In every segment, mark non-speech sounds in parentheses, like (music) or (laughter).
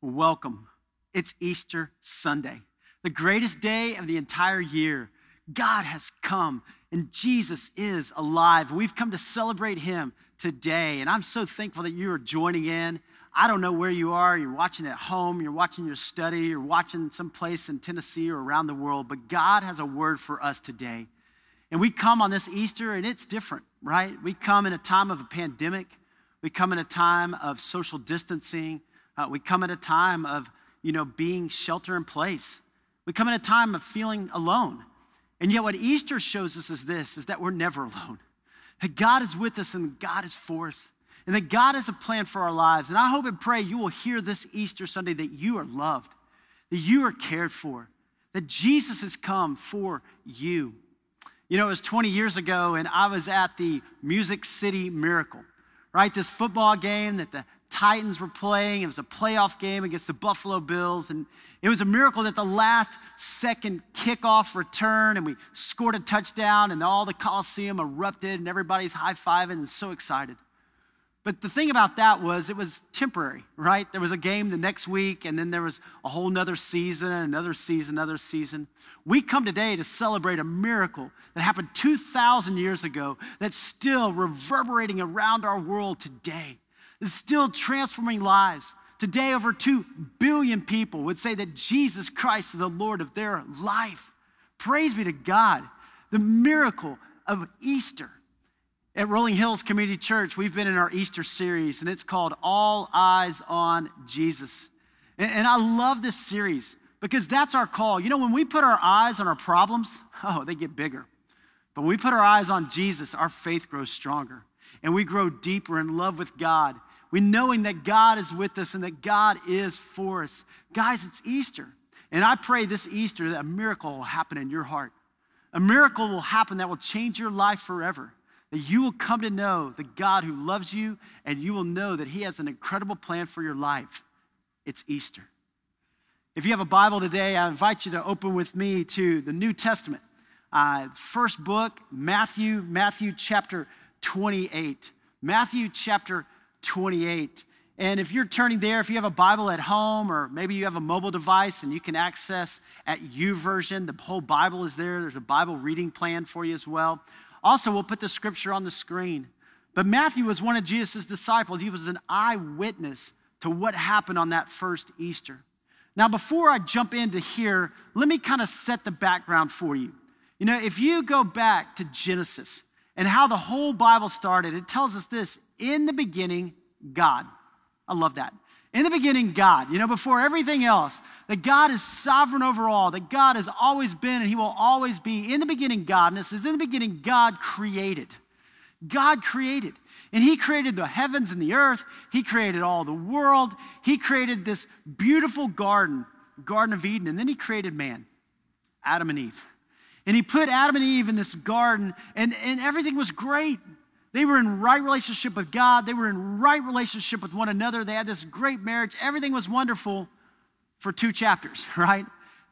welcome. It's Easter Sunday, the greatest day of the entire year. God has come and Jesus is alive. We've come to celebrate him today. And I'm so thankful that you are joining in. I don't know where you are. You're watching at home, you're watching your study, you're watching someplace in Tennessee or around the world, but God has a word for us today. And we come on this Easter and it's different, right? We come in a time of a pandemic. We come in a time of social distancing. Uh, we come at a time of, you know, being shelter in place. We come at a time of feeling alone. And yet what Easter shows us is this, is that we're never alone. That God is with us and God is for us. And that God has a plan for our lives. And I hope and pray you will hear this Easter Sunday that you are loved, that you are cared for, that Jesus has come for you. You know, it was 20 years ago, and I was at the Music City Miracle, right? This football game that the Titans were playing. It was a playoff game against the Buffalo Bills. And it was a miracle that the last second kickoff return, and we scored a touchdown, and all the Coliseum erupted, and everybody's high fiving and so excited. But the thing about that was it was temporary, right? There was a game the next week, and then there was a whole nother season, and another season, another season. We come today to celebrate a miracle that happened 2,000 years ago that's still reverberating around our world today is still transforming lives. Today, over 2 billion people would say that Jesus Christ is the Lord of their life. Praise be to God. The miracle of Easter. At Rolling Hills Community Church, we've been in our Easter series, and it's called All Eyes on Jesus. And, I love this series because that's our call. You know, when we put our eyes on our problems, (laughs) oh, they get bigger. But when we put our eyes on Jesus, our faith grows stronger and we grow deeper in love with God we knowing that God is with us and that God is for us. Guys, it's Easter. And I pray this Easter that a miracle will happen in your heart. A miracle will happen that will change your life forever. That you will come to know the God who loves you and you will know that He has an incredible plan for your life. It's Easter. If you have a Bible today, I invite you to open with me to the New Testament. Uh, first book, Matthew, Matthew chapter 28. Matthew chapter 28. And if you're turning there, if you have a Bible at home or maybe you have a mobile device and you can access at YouVersion, the whole Bible is there. There's a Bible reading plan for you as well. Also, we'll put the scripture on the screen. But Matthew was one of Jesus' disciples. He was an eyewitness to what happened on that first Easter. Now, before I jump into here, let me kind of set the background for you. You know, if you go back to Genesis and how the whole Bible started, it tells us this in the beginning, God. I love that. In the beginning, God, you know, before everything else, that God is sovereign over all, that God has always been and He will always be. In the beginning, God, and this is in the beginning, God created. God created. And He created the heavens and the earth. He created all the world. He created this beautiful garden, Garden of Eden. And then He created man, Adam and Eve. And He put Adam and Eve in this garden, and, and everything was great. They were in right relationship with God. They were in right relationship with one another. They had this great marriage. Everything was wonderful for two chapters, (laughs) right?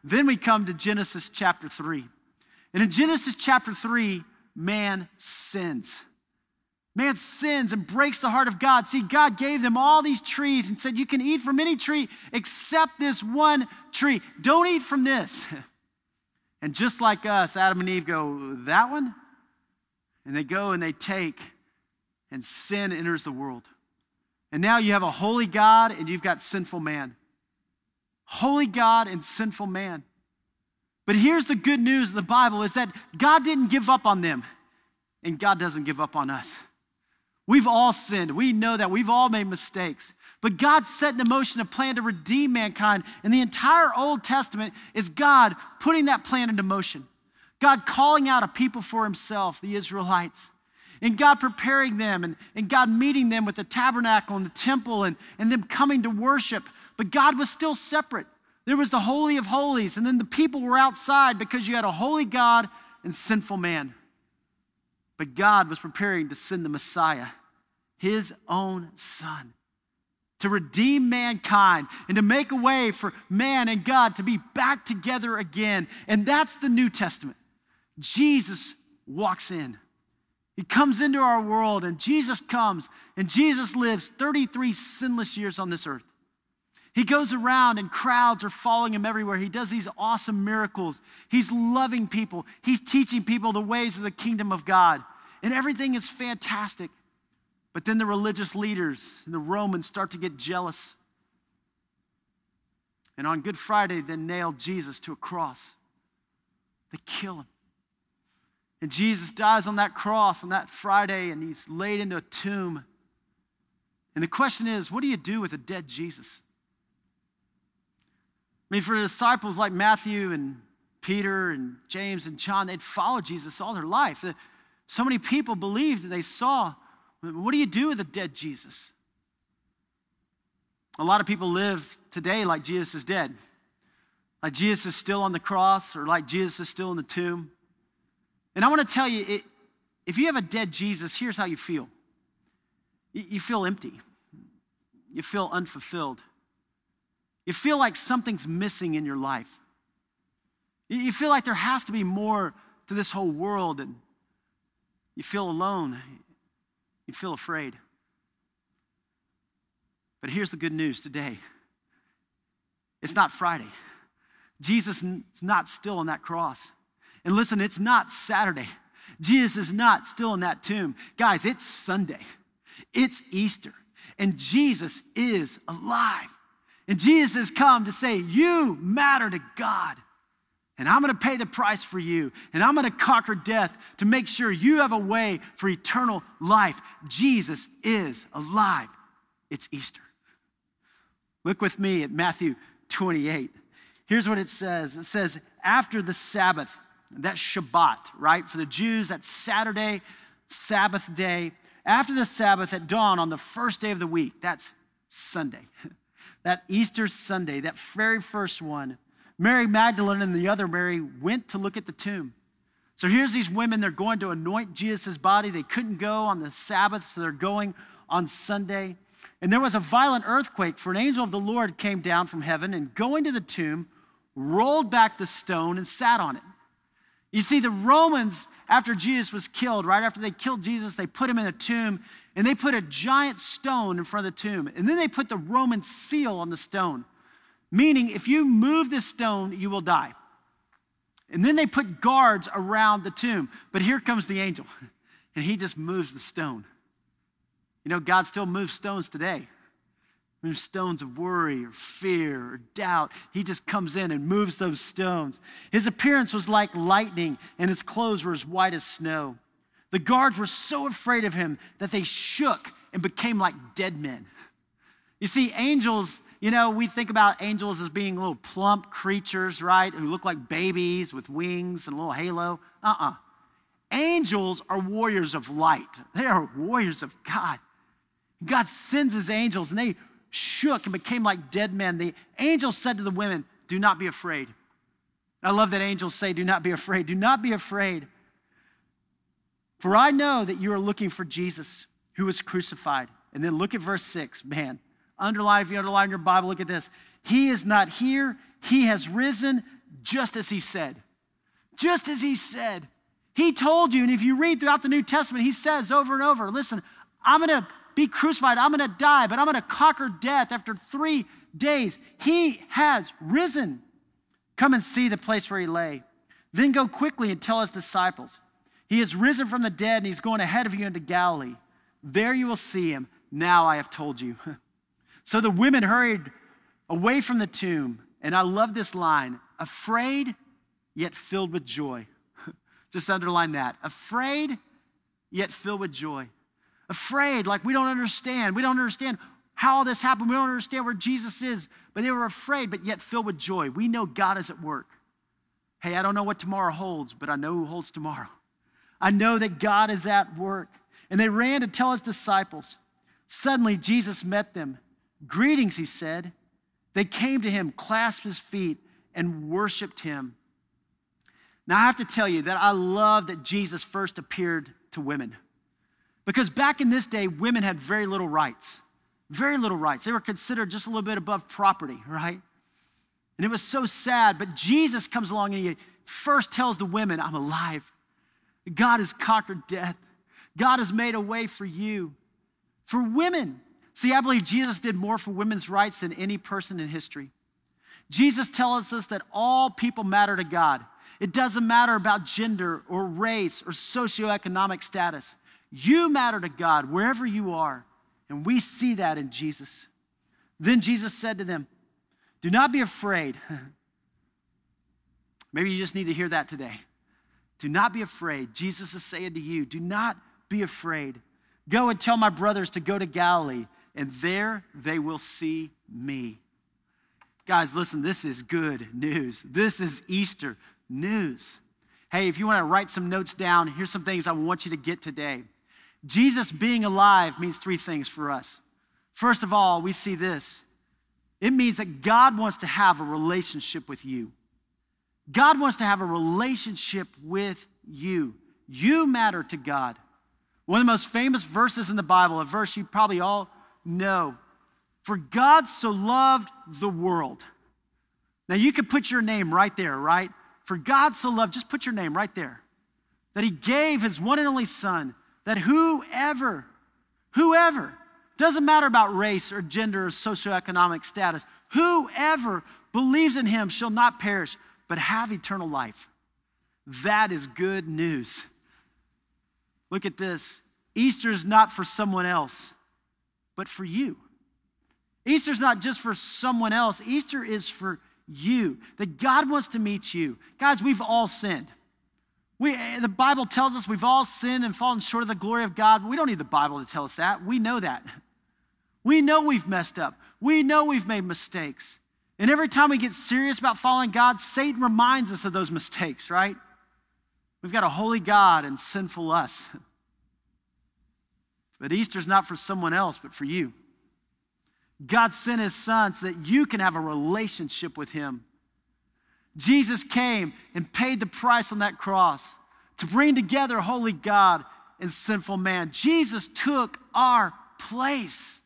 Then we come to Genesis chapter 3. And in Genesis chapter 3, man sins. Man sins and breaks the heart of God. See, God gave them all these trees and said, You can eat from any tree except this one tree. Don't eat from this. (laughs) And just like us, Adam and Eve go, That one? And they go and they take, and sin enters the world. And now you have a holy God and you've got sinful man. Holy God and sinful man. But here's the good news of the Bible is that God didn't give up on them, and God doesn't give up on us. We've all sinned. We know that. We've all made mistakes. But God set in motion a plan to redeem mankind. And the entire Old Testament is God putting that plan into motion. God calling out a people for himself, the Israelites, and God preparing them, and, and God meeting them with the tabernacle and the temple, and, and them coming to worship. But God was still separate. There was the Holy of Holies, and then the people were outside because you had a holy God and sinful man. But God was preparing to send the Messiah, his own son, to redeem mankind and to make a way for man and God to be back together again. And that's the New Testament. Jesus walks in. He comes into our world, and Jesus comes, and Jesus lives 33 sinless years on this earth. He goes around and crowds are following him everywhere. He does these awesome miracles. He's loving people, he's teaching people the ways of the kingdom of God. And everything is fantastic. But then the religious leaders and the Romans start to get jealous. And on Good Friday, they nail Jesus to a cross. They kill him. And Jesus dies on that cross on that Friday, and he's laid into a tomb. And the question is what do you do with a dead Jesus? I mean, for disciples like Matthew and Peter and James and John, they'd followed Jesus all their life. Uh, so many people believed and they saw. What do you do with a dead Jesus? A lot of people live today like Jesus is dead, like Jesus is still on the cross, or like Jesus is still in the tomb. And I want to tell you, it, if you have a dead Jesus, here's how you feel you, you feel empty, you feel unfulfilled. You feel like something's missing in your life. You feel like there has to be more to this whole world, and you feel alone. You feel afraid. But here's the good news today it's not Friday. Jesus is not still on that cross. And listen, it's not Saturday. Jesus is not still in that tomb. Guys, it's Sunday, it's Easter, and Jesus is alive. And Jesus has come to say, You matter to God. And I'm going to pay the price for you. And I'm going to conquer death to make sure you have a way for eternal life. Jesus is alive. It's Easter. Look with me at Matthew 28. Here's what it says it says, After the Sabbath, that's Shabbat, right? For the Jews, that's Saturday, Sabbath day. After the Sabbath at dawn on the first day of the week, that's Sunday. (laughs) that Easter Sunday, that very first one, Mary Magdalene and the other Mary went to look at the tomb. So here's these women, they're going to anoint Jesus' body. They couldn't go on the Sabbath, so they're going on Sunday. And there was a violent earthquake, for an angel of the Lord came down from heaven and going to the tomb, rolled back the stone and sat on it. You see, the Romans, after Jesus was killed, right after they killed Jesus, they put him in a tomb and they put a giant stone in front of the tomb. And then they put the Roman seal on the stone, meaning if you move this stone, you will die. And then they put guards around the tomb. But here comes the angel, (laughs) and he just moves the stone. You know, God still moves stones today. Moves stones of worry or fear or doubt. He just comes in and moves those stones. His appearance was like lightning, and his clothes were as white as snow. The guards were so afraid of him that they shook and became like dead men. You see, angels, you know, we think about angels as being little plump creatures, right? Who look like babies with wings and a little halo. Uh uh-uh. uh Angels are warriors of light, they are warriors of God. God sends his angels and they shook and became like dead men. The angel said to the women, Do not be afraid. I love that angels say, Do not be afraid. Do not be afraid. For I know that you are looking for Jesus who was crucified. And then look at verse 6. Man, underline, if you underline your Bible, look at this. He is not here, he has risen just as he said. Just as he said. He told you, and if you read throughout the New Testament, he says over and over, listen, I'm going to be crucified, I'm going to die, but I'm going to conquer death after three days. He has risen. Come and see the place where he lay. Then go quickly and tell his disciples. He has risen from the dead and he's going ahead of you into Galilee. There you will see him. Now I have told you. (laughs) so the women hurried away from the tomb. And I love this line afraid, yet filled with joy. (laughs) Just underline that. Afraid, yet filled with joy. Afraid, like we don't understand. We don't understand how all this happened. We don't understand where Jesus is. But they were afraid, but yet filled with joy. We know God is at work. Hey, I don't know what tomorrow holds, but I know who holds tomorrow. I know that God is at work. And they ran to tell his disciples. Suddenly, Jesus met them. Greetings, he said. They came to him, clasped his feet, and worshiped him. Now, I have to tell you that I love that Jesus first appeared to women. Because back in this day, women had very little rights. Very little rights. They were considered just a little bit above property, right? And it was so sad. But Jesus comes along and he first tells the women, I'm alive. God has conquered death. God has made a way for you. For women, See, I believe Jesus did more for women's rights than any person in history. Jesus tells us that all people matter to God. It doesn't matter about gender or race or socioeconomic status. You matter to God wherever you are. And we see that in Jesus. Then Jesus said to them, Do not be afraid. (laughs) Maybe you just need to hear that today. Do not be afraid. Jesus is saying to you, Do not be afraid. Go and tell my brothers to go to Galilee, and there they will see me. Guys, listen, this is good news. This is Easter news. Hey, if you want to write some notes down, here's some things I want you to get today. Jesus being alive means three things for us. First of all, we see this it means that God wants to have a relationship with you. God wants to have a relationship with you. You matter to God. One of the most famous verses in the Bible, a verse you probably all know. For God so loved the world. Now you could put your name right there, right? For God so loved, just put your name right there. That he gave his one and only son, that whoever, whoever, doesn't matter about race or gender or socioeconomic status, whoever believes in him shall not perish, but have eternal life. That is good news. Look at this Easter is not for someone else, but for you. Easter's not just for someone else, Easter is for you. That God wants to meet you. Guys, we've all sinned. We, the Bible tells us we've all sinned and fallen short of the glory of God. We don't need the Bible to tell us that. We know that. We know we've messed up. We know we've made mistakes. And every time we get serious about following God, Satan reminds us of those mistakes, right? We've got a holy God and sinful us. But Easter's not for someone else, but for you. God sent his son so that you can have a relationship with him. Jesus came and paid the price on that cross to bring together holy God and sinful man. Jesus took our place.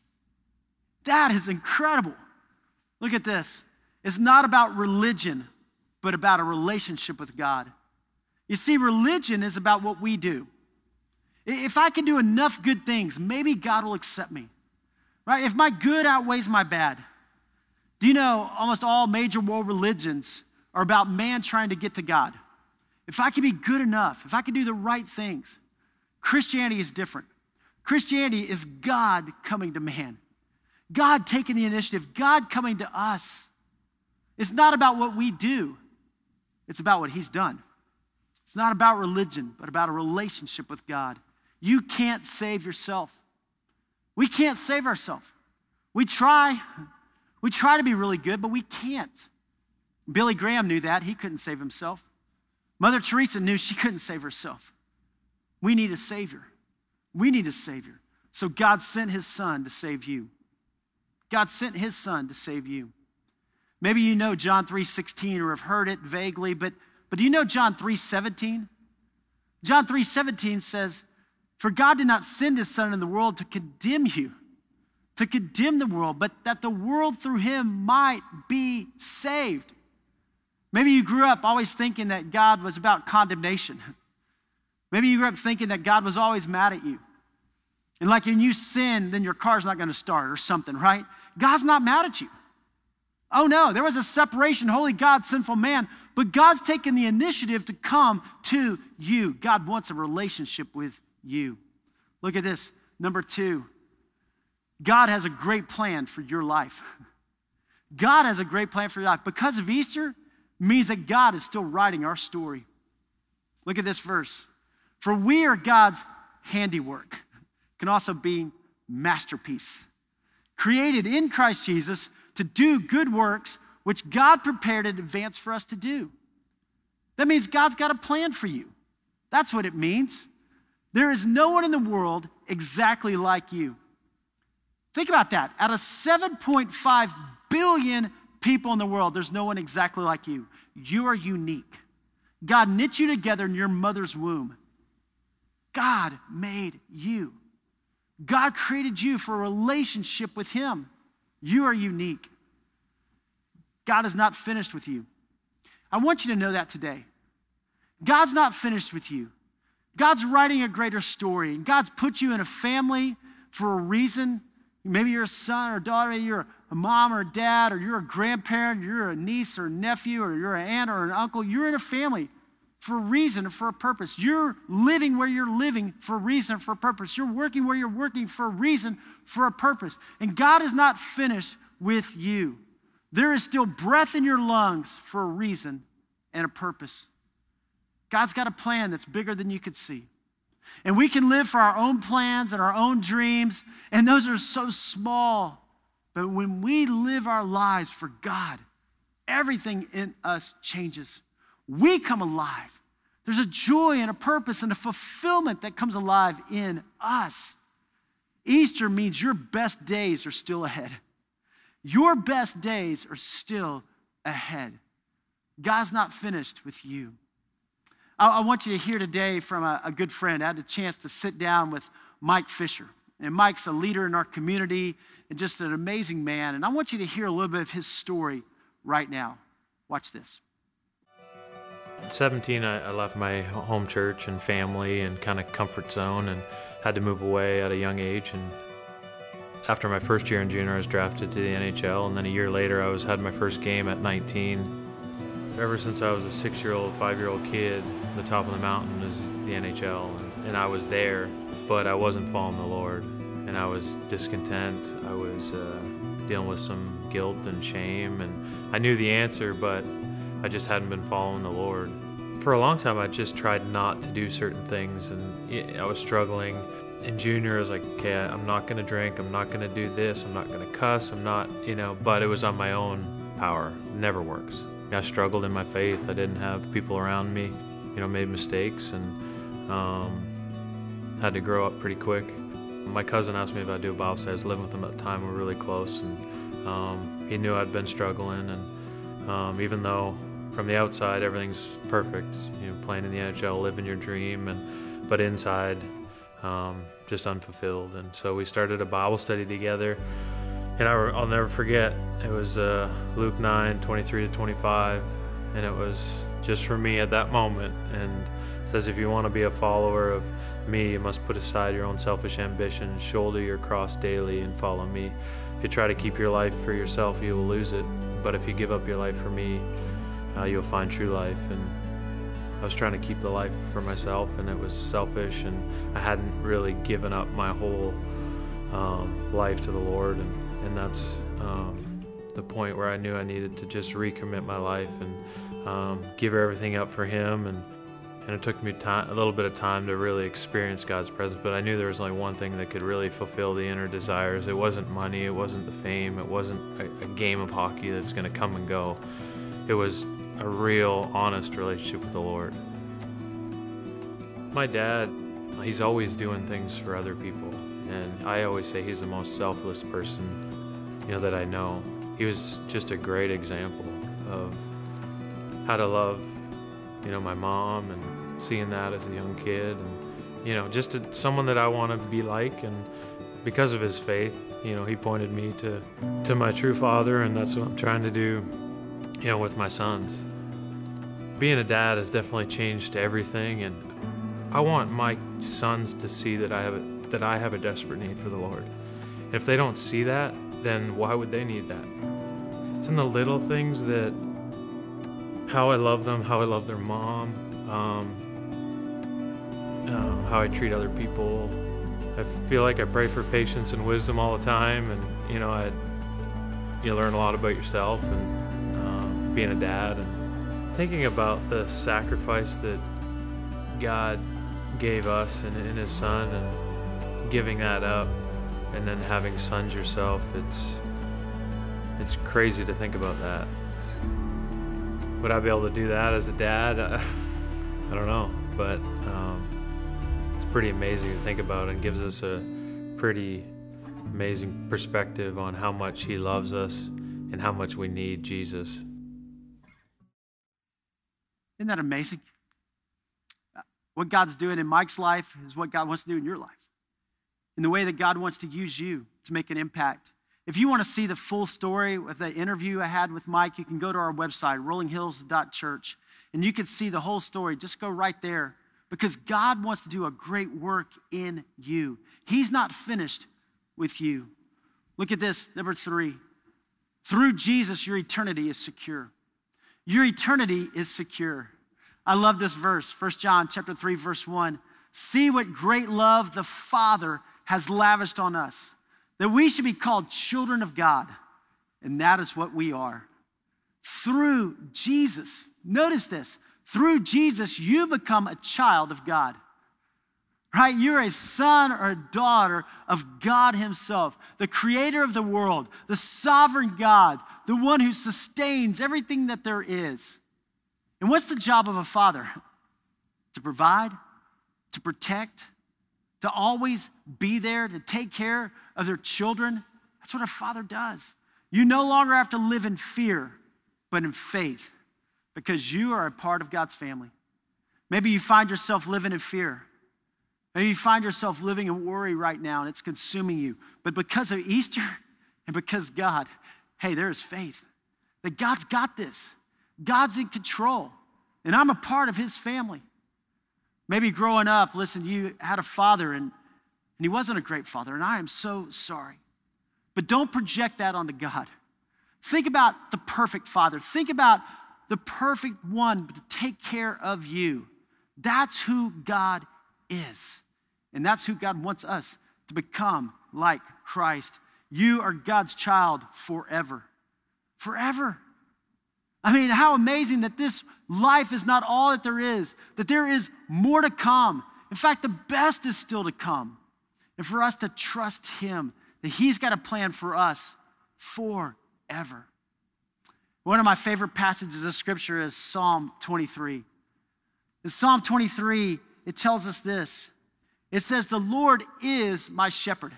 That is incredible. Look at this. It's not about religion, but about a relationship with God. You see, religion is about what we do. If I can do enough good things, maybe God will accept me. Right? If my good outweighs my bad. Do you know almost all major world religions are about man trying to get to God? If I can be good enough, if I can do the right things, Christianity is different. Christianity is God coming to man. God taking the initiative, God coming to us. It's not about what we do, it's about what He's done. It's not about religion, but about a relationship with God. You can't save yourself. We can't save ourselves. We try. We try to be really good, but we can't. Billy Graham knew that. He couldn't save himself. Mother Teresa knew she couldn't save herself. We need a Savior. We need a Savior. So God sent His Son to save you. God sent His Son to save you. Maybe you know John 3.16 or have heard it vaguely, but, but do you know John 3.17? John 3.17 says, for God did not send his Son in the world to condemn you, to condemn the world, but that the world through him might be saved. Maybe you grew up always thinking that God was about condemnation. Maybe you grew up thinking that God was always mad at you. And like when you sin, then your car's not going to start or something, right? God's not mad at you. Oh no, there was a separation, holy God, sinful man, but God's taken the initiative to come to you. God wants a relationship with you. Look at this. Number two, God has a great plan for your life. (laughs) God has a great plan for your life. Because of Easter means that God is still writing our story. Look at this verse. For we are God's handiwork, can also be masterpiece, created in Christ Jesus to do good works which God prepared in advance for us to do. That means God's got a plan for you. That's what it means. There is no one in the world exactly like you. Think about that. Out of 7.5 billion people in the world, there's no one exactly like you. You are unique. God knit you together in your mother's womb. God made you. God created you for a relationship with Him. You are unique. God is not finished with you. I want you to know that today. God's not finished with you. God's writing a greater story. And God's put you in a family for a reason. Maybe you're a son or daughter, you're a mom or a dad, or you're a grandparent, you're a niece or a nephew, or you're an aunt or an uncle. You're in a family for a reason for a purpose. You're living where you're living for a reason for a purpose. You're working where you're working for a reason, for a purpose. And God is not finished with you. There is still breath in your lungs for a reason and a purpose. God's got a plan that's bigger than you could see. And we can live for our own plans and our own dreams, and those are so small. But when we live our lives for God, everything in us changes. We come alive. There's a joy and a purpose and a fulfillment that comes alive in us. Easter means your best days are still ahead. Your best days are still ahead. God's not finished with you. I, I want you to hear today from a, a good friend. I had a chance to sit down with Mike Fisher. And Mike's a leader in our community and just an amazing man. And I want you to hear a little bit of his story right now. Watch this. At 17, I, I left my home church and family and kind of comfort zone and had to move away at a young age. And after my first year in junior, I was drafted to the NHL. And then a year later, I was had my first game at 19 Ever since I was a six-year-old, five-year-old kid, the top of the mountain is the NHL, and, and I was there, but I wasn't following the Lord, and I was discontent. I was uh, dealing with some guilt and shame, and I knew the answer, but I just hadn't been following the Lord. For a long time, I just tried not to do certain things, and I was struggling. In junior, I was like, okay, I'm not going to drink. I'm not going to do this. I'm not going to cuss. I'm not, you know, but it was on my own power. It never works. I struggled in my faith. I didn't have people around me, you know, made mistakes and um, had to grow up pretty quick. My cousin asked me if I'd do a Bible study. I was living with him at the time. We were really close, and um, he knew I'd been struggling. And um, even though from the outside everything's perfect, you know, playing in the NHL, living your dream, and but inside, um, just unfulfilled. And so we started a Bible study together and I, will never forget. It was uh, Luke 9, 23 to 25, and it was just for me at that moment. And says, if you want to be a follower of me, you must put aside your own selfish ambitions, shoulder your cross daily, and follow me. If you try to keep your life for yourself, you will lose it. But if you give up your life for me, uh, you'll find true life. And I was trying to keep the life for myself, and it was selfish, and I hadn't really given up my whole um, life to the Lord. And and that's um, the point where I knew I needed to just recommit my life and um, give everything up for Him. And and it took me time, a little bit of time to really experience God's presence. But I knew there was only one thing that could really fulfill the inner desires. It wasn't money. It wasn't the fame. It wasn't a, a game of hockey that's going to come and go. It was a real, honest relationship with the Lord. My dad, he's always doing things for other people. And I always say he's the most selfless person you know, that I know. He was just a great example of how to love, you know, my mom and seeing that as a young kid and, you know, just a, someone that I want to be like. And because of his faith, you know, he pointed me to, to my true father, and that's what I'm trying to do, you know, with my sons. Being a dad has definitely changed everything, and I want my sons to see that I have a, that I have a desperate need for the Lord. If they don't see that, then why would they need that? It's in the little things that how I love them, how I love their mom, um, uh, how I treat other people. I feel like I pray for patience and wisdom all the time, and you know, I you learn a lot about yourself and um, being a dad, and thinking about the sacrifice that God gave us in, in His Son, and giving that up and then having sons yourself, it's it's crazy to think about that. Would I be able to do that as a dad? I don't know, but um, it's pretty amazing to think about and gives us a pretty amazing perspective on how much He loves us and how much we need Jesus. Isn't that amazing? What God's doing in Mike's life is what God wants to do in your life in the way that God wants to use you to make an impact. If you want to see the full story of the interview I had with Mike, you can go to our website, rollinghills.church, and you can see the whole story. Just go right there because God wants to do a great work in you. He's not finished with you. Look at this, number three. Through Jesus, your eternity is secure. Your eternity is secure. I love this verse, 1 John chapter 3, verse 1. See what great love the Father has lavished on us, that we should be called children of God. And that is what we are. Through Jesus, notice this, through Jesus, you become a child of God right? You're a son or a daughter of God Himself, the creator of the world, the sovereign God, the one who sustains everything that there is. And what's the job of a father? To provide, to protect, to always be there, to take care of their children. That's what a father does. You no longer have to live in fear, but in faith, because you are a part of God's family. Maybe you find yourself living in fear. Maybe you find yourself living in worry right now and it's consuming you. But because of Easter (laughs) and because God, hey, there is faith that God's got this. God's in control, and I'm a part of his family. Maybe growing up, listen, you had a father and, and he wasn't a great father, and I am so sorry. But don't project that onto God. Think about the perfect father. Think about the perfect one to take care of you. That's who God is. And that's who God wants us to become like Christ. You are God's child forever. Forever. I mean, how amazing that this life is not all that there is, that there is more to come. In fact, the best is still to come. And for us to trust Him, that He's got a plan for us forever. One of my favorite passages of Scripture is Psalm 23. In Psalm 23, it tells us this it says, The Lord is my shepherd.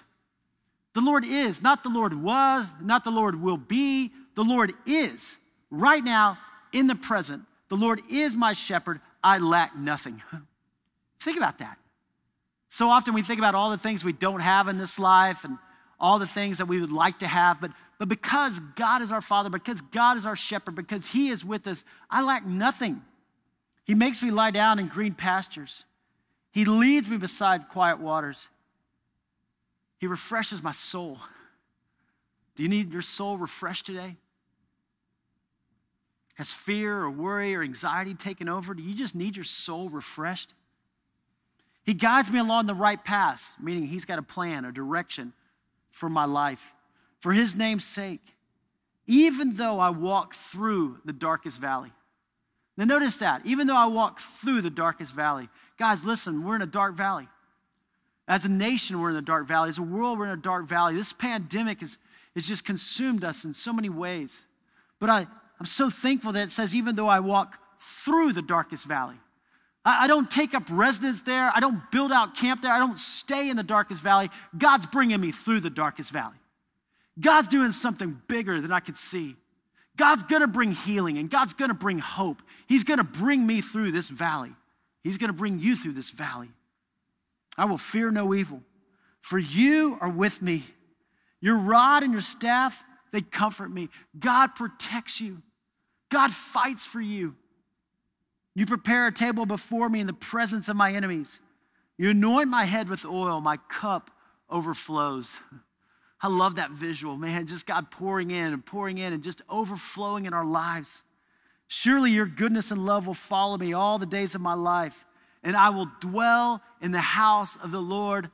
The Lord is, not the Lord was, not the Lord will be. The Lord is. Right now, in the present, the Lord is my shepherd. I lack nothing. (laughs) think about that. So often we think about all the things we don't have in this life and all the things that we would like to have, but, but because God is our Father, because God is our shepherd, because He is with us, I lack nothing. He makes me lie down in green pastures. He leads me beside quiet waters. He refreshes my soul. Do you need your soul refreshed today? Has fear or worry or anxiety taken over? Do you just need your soul refreshed? He guides me along the right path, meaning He's got a plan, a direction for my life. For His name's sake, even though I walk through the darkest valley. Now, notice that, even though I walk through the darkest valley, guys, listen, we're in a dark valley. As a nation, we're in a dark valley. As a world, we're in a dark valley. This pandemic has, has just consumed us in so many ways. But I, I'm so thankful that it says, even though I walk through the darkest valley, I, don't take up residence there. I don't build out camp there. I don't stay in the darkest valley. God's bringing me through the darkest valley. God's doing something bigger than I could see. God's gonna bring healing and God's gonna bring hope. He's gonna bring me through this valley. He's gonna bring you through this valley. I will fear no evil, for you are with me. Your rod and your staff, they comfort me. God protects you, God fights for you. You prepare a table before me in the presence of my enemies. You anoint my head with oil, my cup overflows. (laughs) I love that visual, man. Just God pouring in and pouring in and just overflowing in our lives. Surely your goodness and love will follow me all the days of my life, and I will dwell in the house of the Lord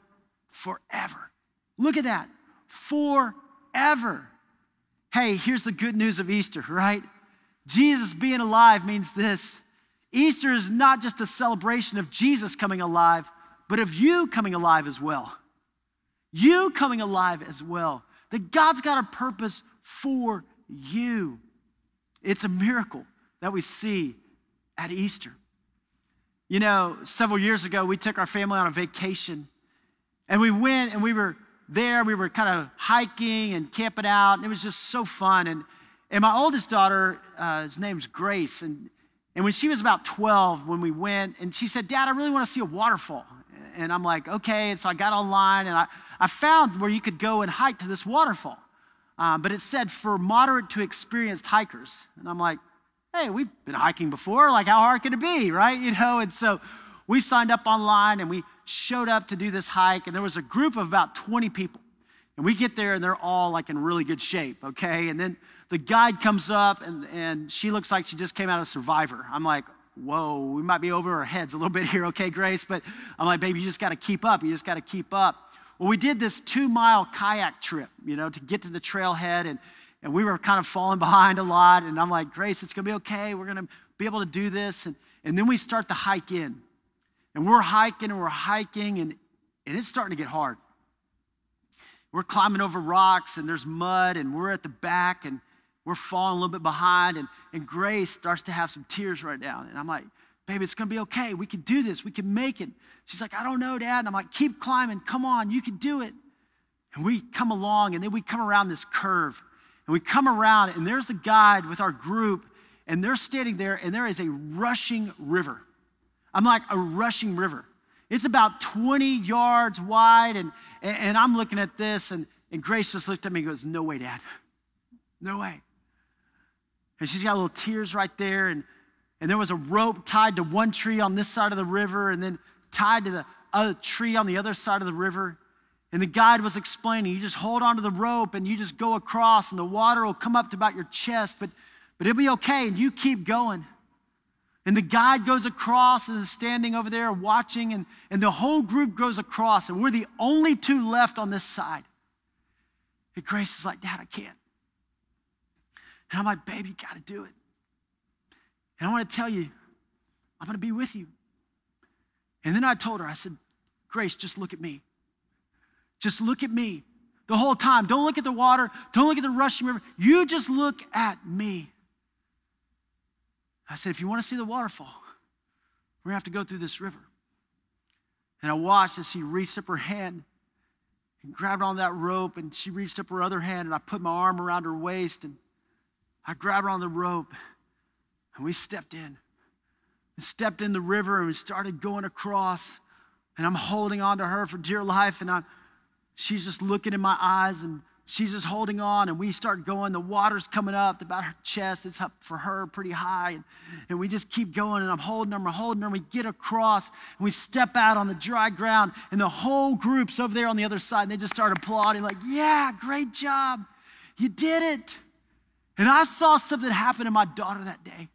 forever. Look at that. Forever. Hey, here's the good news of Easter, right? Jesus being alive means this Easter is not just a celebration of Jesus coming alive, but of you coming alive as well you coming alive as well. That God's got a purpose for you. It's a miracle that we see at Easter. You know, several years ago, we took our family on a vacation and we went and we were there. We were kind of hiking and camping out, and it was just so fun. And, and my oldest daughter, uh, his name's Grace, and, and when she was about 12, when we went, and she said, Dad, I really want to see a waterfall. And I'm like, okay. And so I got online and I, I found where you could go and hike to this waterfall. Uh, but it said for moderate to experienced hikers. And I'm like, hey, we've been hiking before. Like, how hard can it be, right? You know, and so we signed up online and we showed up to do this hike. And there was a group of about 20 people. And we get there and they're all like in really good shape, okay? And then the guide comes up and, and she looks like she just came out of Survivor. I'm like, whoa, we might be over our heads a little bit here, (laughs) okay, Grace? But I'm like, baby, you just got to keep up. You just got to keep up. Well, we did this two mile kayak trip, you know, to get to the trailhead, and, and we were kind of falling (laughs) behind a lot. And I'm like, Grace, it's to be okay. We're to be able to do this. And, and then we start the hike in. And we're hiking and we're hiking, and, and it's starting to get hard. We're climbing over rocks, and there's mud, and we're at the back, and we're falling a little bit behind, and, and Grace starts to have some tears right now. And I'm like, baby, it's gonna be okay. We can do this. We can make it. She's like, I don't know, Dad. And I'm like, keep climbing. Come on, you can do it. And we come along, and then we come around this curve. And we come around, and there's the guide with our group, and they're standing there, and there is a rushing river. I'm like, a rushing river. It's about 20 yards wide, and, and, I'm looking at this, and, and Grace just looked at me and goes, No way, Dad. No way. And she's got little tears right there. And, and there was a rope tied to one tree on this side of the river and then tied to the other tree on the other side of the river. And the guide was explaining, you just hold onto the rope and you just go across, and the water will come up to about your chest, but, but it'll be okay, and you keep going. And the guide goes across and is standing over there watching, and, and the whole group goes across, and we're the only two left on this side. And Grace is like, Dad, I can't. And I'm like, baby, you got to do it. And I want to tell you, I'm going to be with you. And then I told her, I said, Grace, just look at me. Just look at me the whole time. Don't look at the water. Don't look at the rushing river. You just look at me. I said, if you want to see the waterfall, we're going to have to go through this river. And I watched as she reached up her hand and grabbed on that rope, and she reached up her other hand, and I put my arm around her waist, and I grabbed her on the rope and we stepped in. We stepped in the river and we started going across. And I'm holding on to her for dear life. And I, she's just looking in my eyes and she's just holding on. And we start going. The water's coming up about her chest. It's up for her pretty high. And, and we just keep going. And I'm holding her, I'm holding her. We get across and we step out on the dry ground. And the whole group's over there on the other side. And they just start applauding, like, yeah, great job. You did it. And I saw something happen to my daughter that day.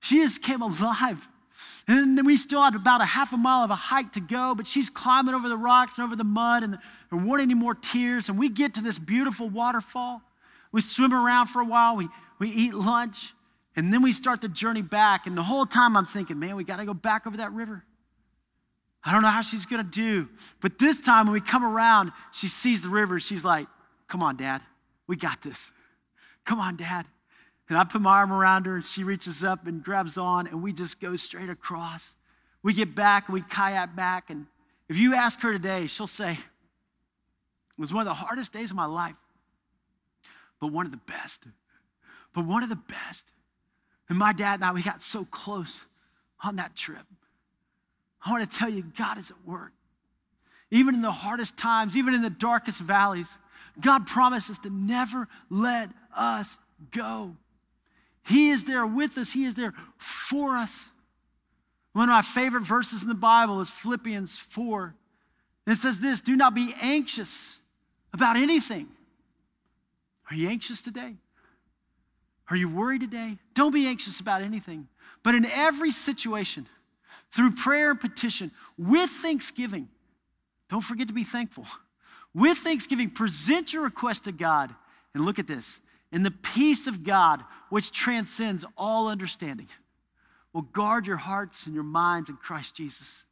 She just came alive. And we still had about a half a mile of a hike to go, but she's climbing over the rocks and over the mud, and there weren't any more tears. And we get to this beautiful waterfall. We swim around for a while, we, we eat lunch, and then we start the journey back. And the whole time I'm thinking, man, we got to go back over that river. I don't know how she's going to do. But this time when we come around, she sees the river. She's like, come on, Dad, we got this. Come on, Dad. And I put my arm around her, and she reaches up and grabs on, and we just go straight across. We get back, and we kayak back. And if you ask her today, she'll say, It was one of the hardest days of my life, but one of the best. But one of the best. And my dad and I, we got so close on that trip. I want to tell you, God is at work. Even in the hardest times, even in the darkest valleys, God promises to never let us go. He is there with us, He is there for us. One of my favorite verses in the Bible is Philippians 4. it says this Do not be anxious about anything. Are you anxious today? Are you worried today? Don't be anxious about anything. But in every situation, through prayer and petition, with thanksgiving, don't forget to be thankful. With thanksgiving, present your request to God. And look at this. And the peace of God, which transcends all understanding, will guard your hearts and your minds in Christ Jesus.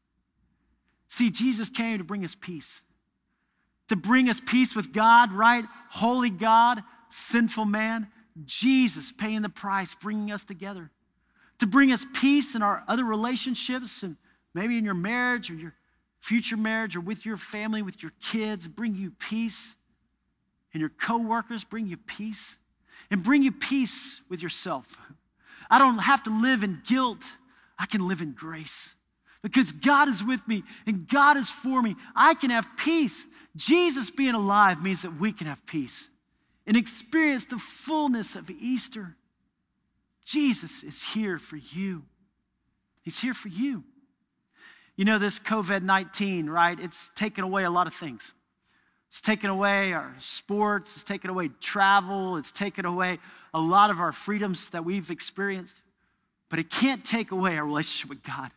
See, Jesus came to bring us peace, to bring us peace with God, right? Holy God, sinful man. Jesus paying the price, bringing us together, to bring us peace in our other relationships and maybe in your marriage or your future marriage or with your family, with your kids, bring you peace. And your coworkers bring you peace. And bring you peace with yourself. I don't have to live in guilt. I can live in grace. Because God is with me and God is for me. I can have peace. Jesus being alive means that we can have peace and experience the fullness of Easter. Jesus is here for you. He's here for you. You know, this COVID 19, right? It's taken away a lot of things. It's taken away our sports, it's taken away travel, it's taken away a lot of our freedoms that we've experienced. But it can't take away our relationship with God.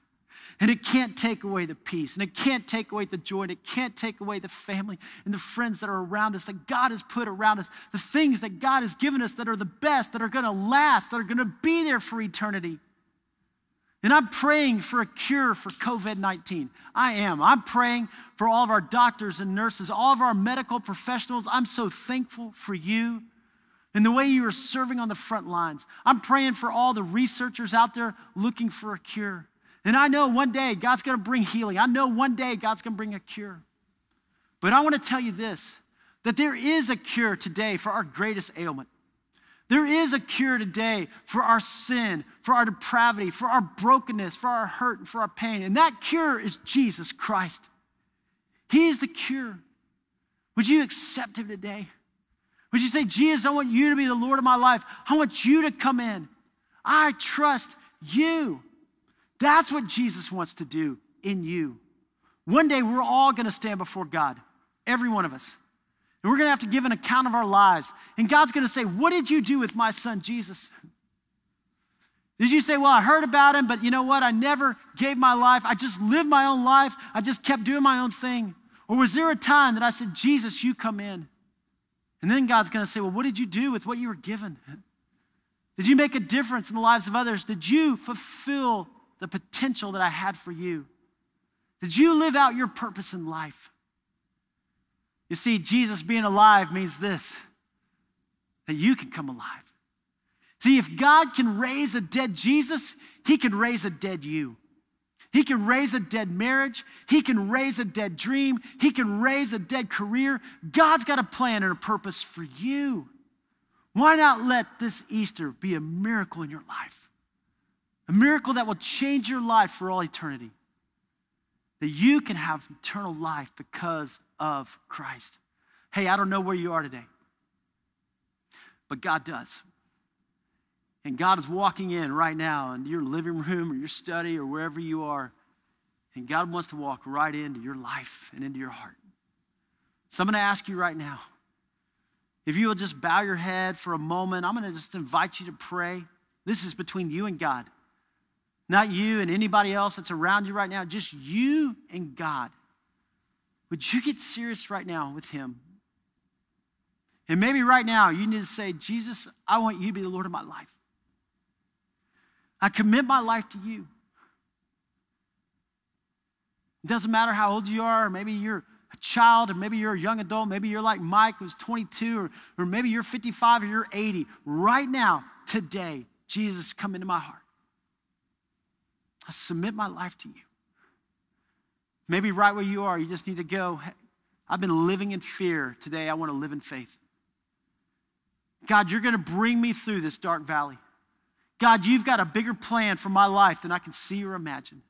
And it can't take away the peace, and it can't take away the joy, and it can't take away the family and the friends that are around us, that God has put around us, the things that God has given us that are the best, that are gonna last, that are gonna be there for eternity. And I'm praying for a cure for COVID 19. I am. I'm praying for all of our doctors and nurses, all of our medical professionals. I'm so thankful for you and the way you are serving on the front lines. I'm praying for all the researchers out there looking for a cure. And I know one day God's going to bring healing. I know one day God's going to bring a cure. But I want to tell you this that there is a cure today for our greatest ailment. There is a cure today for our sin, for our depravity, for our brokenness, for our hurt, and for our pain. And that cure is Jesus Christ. He is the cure. Would you accept him today? Would you say, Jesus, I want you to be the Lord of my life? I want you to come in. I trust you. That's what Jesus wants to do in you. One day we're all going to stand before God, every one of us. And we're going to have to give an account of our lives. And God's going to say, What did you do with my son Jesus? Did you say, Well, I heard about him, but you know what? I never gave my life. I just lived my own life. I just kept doing my own thing. Or was there a time that I said, Jesus, you come in? And then God's going to say, Well, what did you do with what you were given? Did you make a difference in the lives of others? Did you fulfill the potential that I had for you? Did you live out your purpose in life? You see, Jesus being alive means this that you can come alive. See, if God can raise a dead Jesus, he can raise a dead you. He can raise a dead marriage. He can raise a dead dream. He can raise a dead career. God's got a plan and a purpose for you. Why not let this Easter be a miracle in your life? a miracle that will change your life for all eternity. That you can have eternal life because of Christ. Hey, I don't know where you are today, but God does. And God is walking in right now in your living room or your study or wherever you are. And God wants to walk right into your life and into your heart. So I'm going to ask you right now if you will just bow your head for a moment, I'm going to just invite you to pray. This is between you and God. Not you and anybody else that's around you right now, just you and God. Would you get serious right now with Him? And maybe right now you need to say, Jesus, I want you to be the Lord of my life. I commit my life to you. It doesn't matter how old you are, maybe you're a child, or maybe you're a young adult, maybe you're like Mike who's 22, or, or maybe you're 55 or you're 80. Right now, today, Jesus, come into my heart. I submit my life to you. Maybe right where you are, you just need to go. I've been living in fear. Today, I want to live in faith. God, you're going to bring me through this dark valley. God, you've got a bigger plan for my life than I can see or imagine.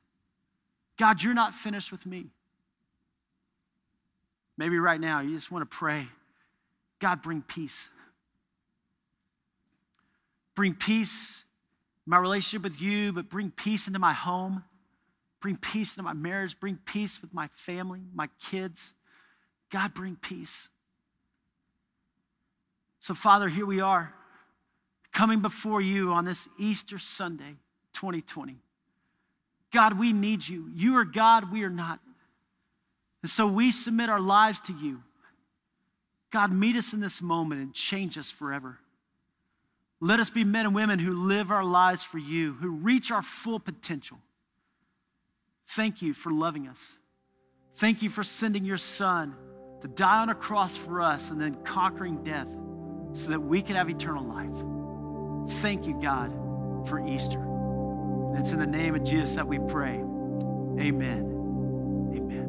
God, you're not finished with me. Maybe right now you just want to pray God, bring peace. Bring peace my relationship with you, but bring peace into my home, bring peace into my marriage, bring peace with my family, my kids. God, bring peace. So, Father, here we are coming before you on this Easter Sunday, 2020. God, we need you. You are God, we are not. And so we submit our lives to you. God, meet us in this moment and change us forever. Let us be men and women who live our lives for you, who reach our full potential. Thank you for loving us. Thank you for sending your son to die on a cross for us and then conquering death so that we can have eternal life. Thank you, God, for Easter. It's in the name of Jesus that we pray. Amen. Amen.